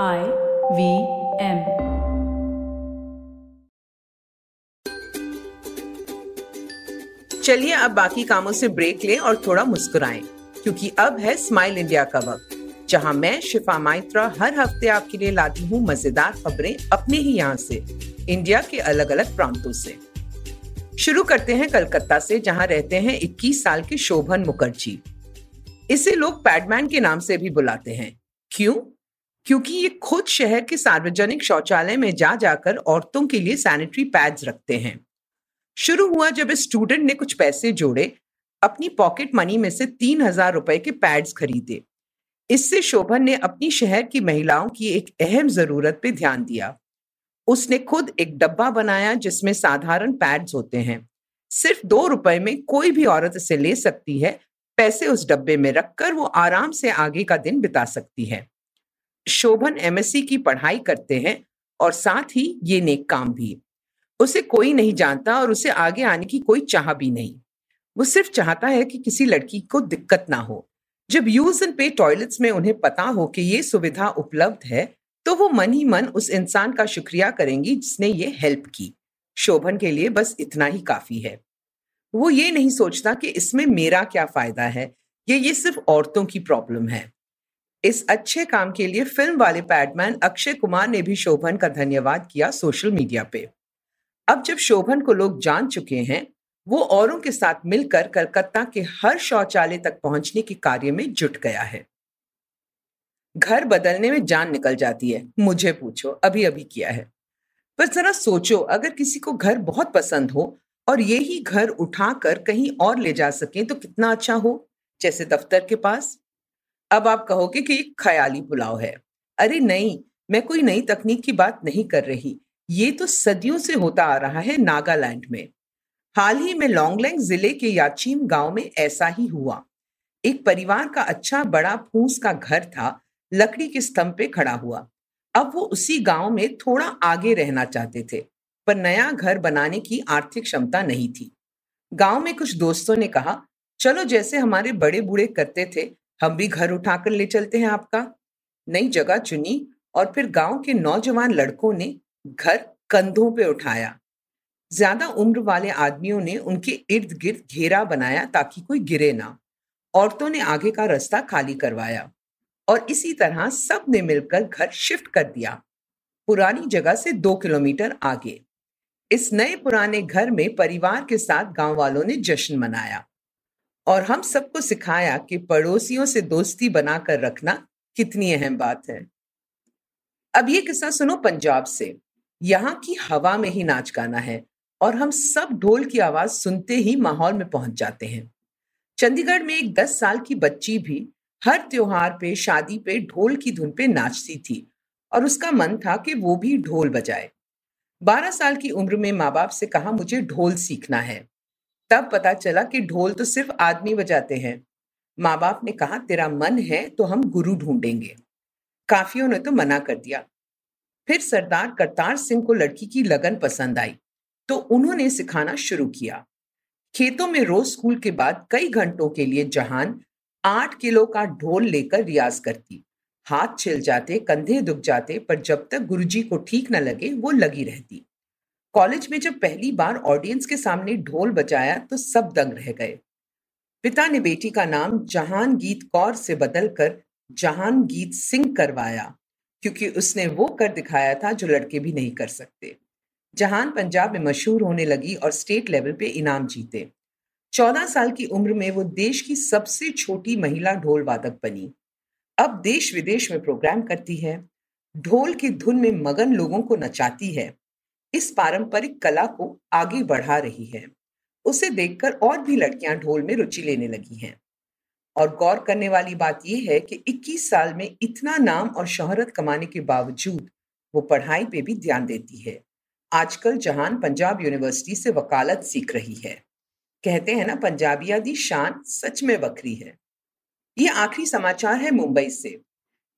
I V M. चलिए अब बाकी कामों से ब्रेक लें और थोड़ा मुस्कुराएँ, क्योंकि अब है स्माइल इंडिया का वक्त, जहाँ मैं, शिफा माइत्रा, हर हफ़्ते आपके लिए लाती हूँ मज़ेदार खबरें अपने ही यहाँ से, इंडिया के अलग अलग प्रांतों से। शुरू करते हैं कलकत्ता से, जहाँ रहते हैं 21 साल के शोभन मुखर्जी। इसे लोग पैडमैन के नाम से भी बुलाते हैं। क्यों? क्योंकि ये खुद शहर के सार्वजनिक शौचालय में जा जाकर औरतों के लिए सैनिटरी पैड्स रखते हैं। शुरू हुआ जब इस स्टूडेंट ने कुछ पैसे जोड़े, अपनी पॉकेट मनी में से तीन हज़ार रुपए के पैड्स खरीदे। इससे शोभन ने अपनी शहर की महिलाओं की एक अहम ज़रूरत पे ध्यान दिया। उसने खुद एक डब्बा बनाया जिसमें साधारण पैड्स होते हैं। सिर्फ़ दो रुपए में कोई भी औरत इसे ले सकती है। पैसे उस डब्बे में रखकर वो आराम से आगे का दिन बिता सकती है। शोभन एमएससी की पढ़ाई करते हैं और साथ ही ये नेक काम भी उसे कोई नहीं जानता और उसे आगे आने की कोई चाह भी नहीं। वो सिर्फ़ चाहता है कि किसी लड़की को दिक्कत ना हो। जब यूज़ एंड पे टॉयलेट्स में उन्हें पता हो कि ये सुविधा उपलब्ध है तो वो मन ही मन उस इंसान का शुक्रिया करेंगी जिसने ये हेल्प की। शोभन के लिए बस इतना ही काफ़ी है। वो ये नहीं सोचता कि इसमें मेरा क्या फ़ायदा है? ये ये सिर्फ़ औरतों की प्रॉब्लम है। इस अच्छे काम के लिए फ़िल्म वाले पैडमैन अक्षय कुमार ने भी शोभन का धन्यवाद किया सोशल मीडिया पे। अब जब शोभन को लोग जान चुके हैं, वो औरों के साथ मिलकर कलकत्ता के हर शौचालय तक पहुँचने के कार्य में जुट गया है। घर बदलने में जान निकल जाती है। मुझे पूछो अभी अभी किया है। पर जरा सोचो, अगर किसी को घर बहुत पसंद हो और यही घर उठाकर कहीं और ले जा सके तो कितना अच्छा हो? जैसे दफ्तर के पास। अब आप कहोगे कि ये ख्याली पुलाव है। अरे नहीं, मैं कोई नई तकनीक की बात नहीं कर रही। ये तो सदियों से होता आ रहा है नागालैंड में। हाल ही में लॉन्गलैंग ज़िले के याचीम गाँव में ऐसा ही हुआ। एक परिवार का अच्छा बड़ा फूस का घर था, लकड़ी के स्तंभ पे खड़ा हुआ। अब वो उसी गाँव में थोड़ा आगे रहना चाहते थे, पर नया घर बनाने की आर्थिक क्षमता नहीं थी। गाँव में कुछ दोस्तों ने कहा, चलो जैसे हमारे बड़े बूढ़े करते थे हम भी घर उठाकर ले चलते हैं आपका। नई जगह चुनी और फिर गाँव के नौजवान लड़कों ने घर कंधों पे उठाया। ज़्यादा उम्र वाले आदमियों ने उनके इर्द गिर्द घेरा बनाया ताकि कोई गिरे ना। औरतों ने आगे का रास्ता खाली करवाया और इसी तरह सबने मिलकर घर शिफ्ट कर दिया। पुरानी जगह से दो किलोमीटर आगे। इस नए पुराने घर में परिवार के साथ गाँव वालों ने जश्न मनाया। और हम सबको सिखाया कि पड़ोसियों से दोस्ती बनाकर रखना कितनी अहम बात है। अब ये किस्सा सुनो पंजाब से। यहाँ की हवा में ही नाच गाना है और हम सब ढोल की आवाज़ सुनते ही माहौल में पहुँच जाते हैं। चंडीगढ़ में एक दस साल की बच्ची भी हर त्योहार पे, शादी पे, ढोल की धुन पे नाचती थी और उसका मन था कि वो भी ढोल बजाए। बारह साल की उम्र में माँ बाप से कहा, मुझे ढोल सीखना है। तब पता चला कि ढोल तो सिर्फ़ आदमी बजाते हैं। माँ बाप ने कहा, तेरा मन है तो हम गुरु ढूंढेंगे। काफियों ने तो मना कर दिया। फिर सरदार करतार सिंह को लड़की की लगन पसंद आई तो उन्होंने सिखाना शुरू किया। खेतों में रोज स्कूल के बाद कई घंटों के लिए जहान आठ किलो का ढोल लेकर रियाज करती। हाथ छिल जाते, कंधे दुख जाते, पर जब तक गुरुजी को ठीक न लगे, वो लगी रहती। कॉलेज में जब पहली बार ऑडियंस के सामने ढोल बजाया तो सब दंग रह गए। पिता ने बेटी का नाम जहान गीत कौर से बदलकर जहान गीत सिंह करवाया, क्योंकि उसने वो कर दिखाया था जो लड़के भी नहीं कर सकते। जहान पंजाब में मशहूर होने लगी और स्टेट लेवल पे इनाम जीते। चौदह साल की उम्र में वो देश की सबसे छोटी महिला ढोल वादक बनी। अब देश विदेश में प्रोग्राम करती है। ढोल की धुन में मगन लोगों को नचाती है। इस पारंपरिक कला को आगे बढ़ा रही है। उसे देखकर और भी लड़कियाँ ढोल में रुचि लेने लगी हैं। और गौर करने वाली बात यह है कि 21 साल में इतना नाम और शोहरत कमाने के बावजूद वो पढ़ाई पे भी ध्यान देती है। आजकल जहान पंजाब यूनिवर्सिटी से वकालत सीख रही है। कहते हैं ना पंजाबिया दी शान सच में बकरी है। ये आखिरी समाचार है मुंबई से।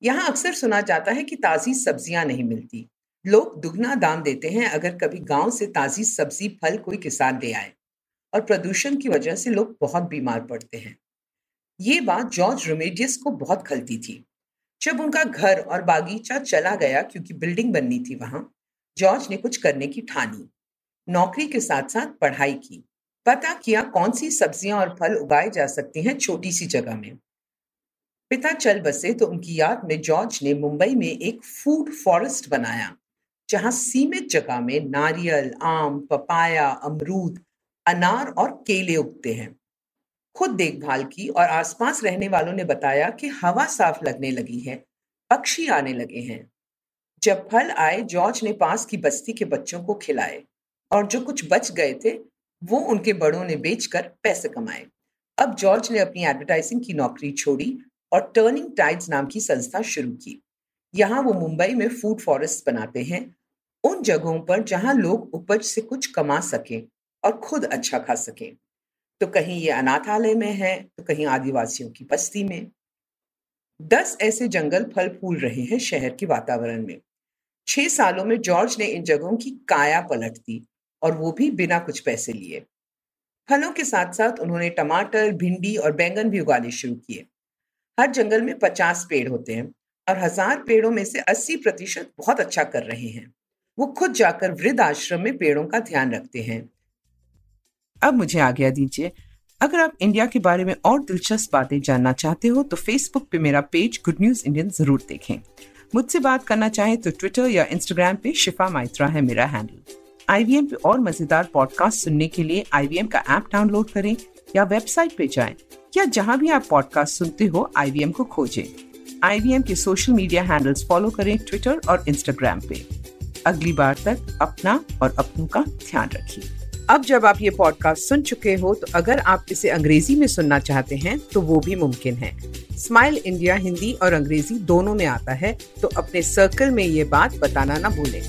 यहाँ अक्सर सुना जाता है कि ताजी सब्ज़ियाँ नहीं मिलती। लोग दुगना दाम देते हैं अगर कभी गाँव से ताजी सब्ज़ी, फल कोई किसान ले आए। और प्रदूषण की वजह से लोग बहुत बीमार पड़ते हैं। ये बात जॉर्ज रोमेडियस को बहुत खलती थी। जब उनका घर और बागीचा चला गया क्योंकि बिल्डिंग बननी थी वहाँ, जॉर्ज ने कुछ करने की ठानी नौकरी के साथ साथ पढ़ाई की। पता किया कौन सी सब्ज़ियाँ और फल उगाए जा सकते हैं छोटी सी जगह में। पिता चल बसे तो उनकी याद में जॉर्ज ने मुंबई में एक फ़ूड फॉरेस्ट बनाया। जहाँ सीमित जगह में नारियल, आम, पपाया, अमरूद, अनार और केले उगते हैं। खुद देखभाल की और आसपास रहने वालों ने बताया कि हवा साफ़ लगने लगी है, पक्षी आने लगे हैं। जब फल आए, जॉर्ज ने पास की बस्ती के बच्चों को खिलाए और जो कुछ बच गए थे, वो उनके बड़ों ने बेचकर पैसे कमाए। अब जॉर्ज ने अपनी एडवर्टाइजिंग की नौकरी छोड़ी और टर्निंग टाइड्स नाम की संस्था शुरू की। यहाँ वो मुंबई में फ़ूड फॉरेस्ट बनाते हैं, उन जगहों पर जहाँ लोग उपज से कुछ कमा सकें और खुद अच्छा खा सकें। तो कहीं ये अनाथालय में है तो कहीं आदिवासियों की बस्ती में। दस ऐसे जंगल फल फूल रहे हैं शहर के वातावरण में। छह सालों में जॉर्ज ने इन जगहों की काया पलट दी और वो भी बिना कुछ पैसे लिए। फलों के साथ साथ उन्होंने टमाटर, भिंडी और बैंगन भी उगाने शुरू किए। हर जंगल में पचास पेड़ होते हैं। और हज़ार पेड़ों में से अस्सी प्रतिशत बहुत अच्छा कर रहे हैं। वो खुद जाकर वृद्ध आश्रम में पेड़ों का ध्यान रखते हैं। अब मुझे आज्ञा दीजिए, अगर आप इंडिया के बारे में और दिलचस्प बातें जानना चाहते हो तो फेसबुक पे मेरा पेज गुड न्यूज़ इंडियन ज़रूर देखें। मुझसे बात करना चाहे तो ट्विटर या इंस्टाग्राम पे शिफा माइत्रा है मेरा हैंडल आईवीएम पे और मज़ेदार पॉडकास्ट सुनने के लिए आईवीएम का ऐप डाउनलोड करें या वेबसाइट पे जाएँ, या जहाँ भी आप पॉडकास्ट सुनते हो आईवीएम को खोजें। आईवीएम के सोशल मीडिया हैंडल्स फॉलो करें ट्विटर और इंस्टाग्राम पे। अगली बार तक अपना और अपनों का ध्यान रखिए। अब जब आप ये पॉडकास्ट सुन चुके हो तो अगर आप इसे अंग्रेज़ी में सुनना चाहते हैं तो वो भी मुमकिन है। स्माइल इंडिया हिंदी और अंग्रेज़ी दोनों में आता है तो अपने सर्कल में ये बात बताना ना भूलें।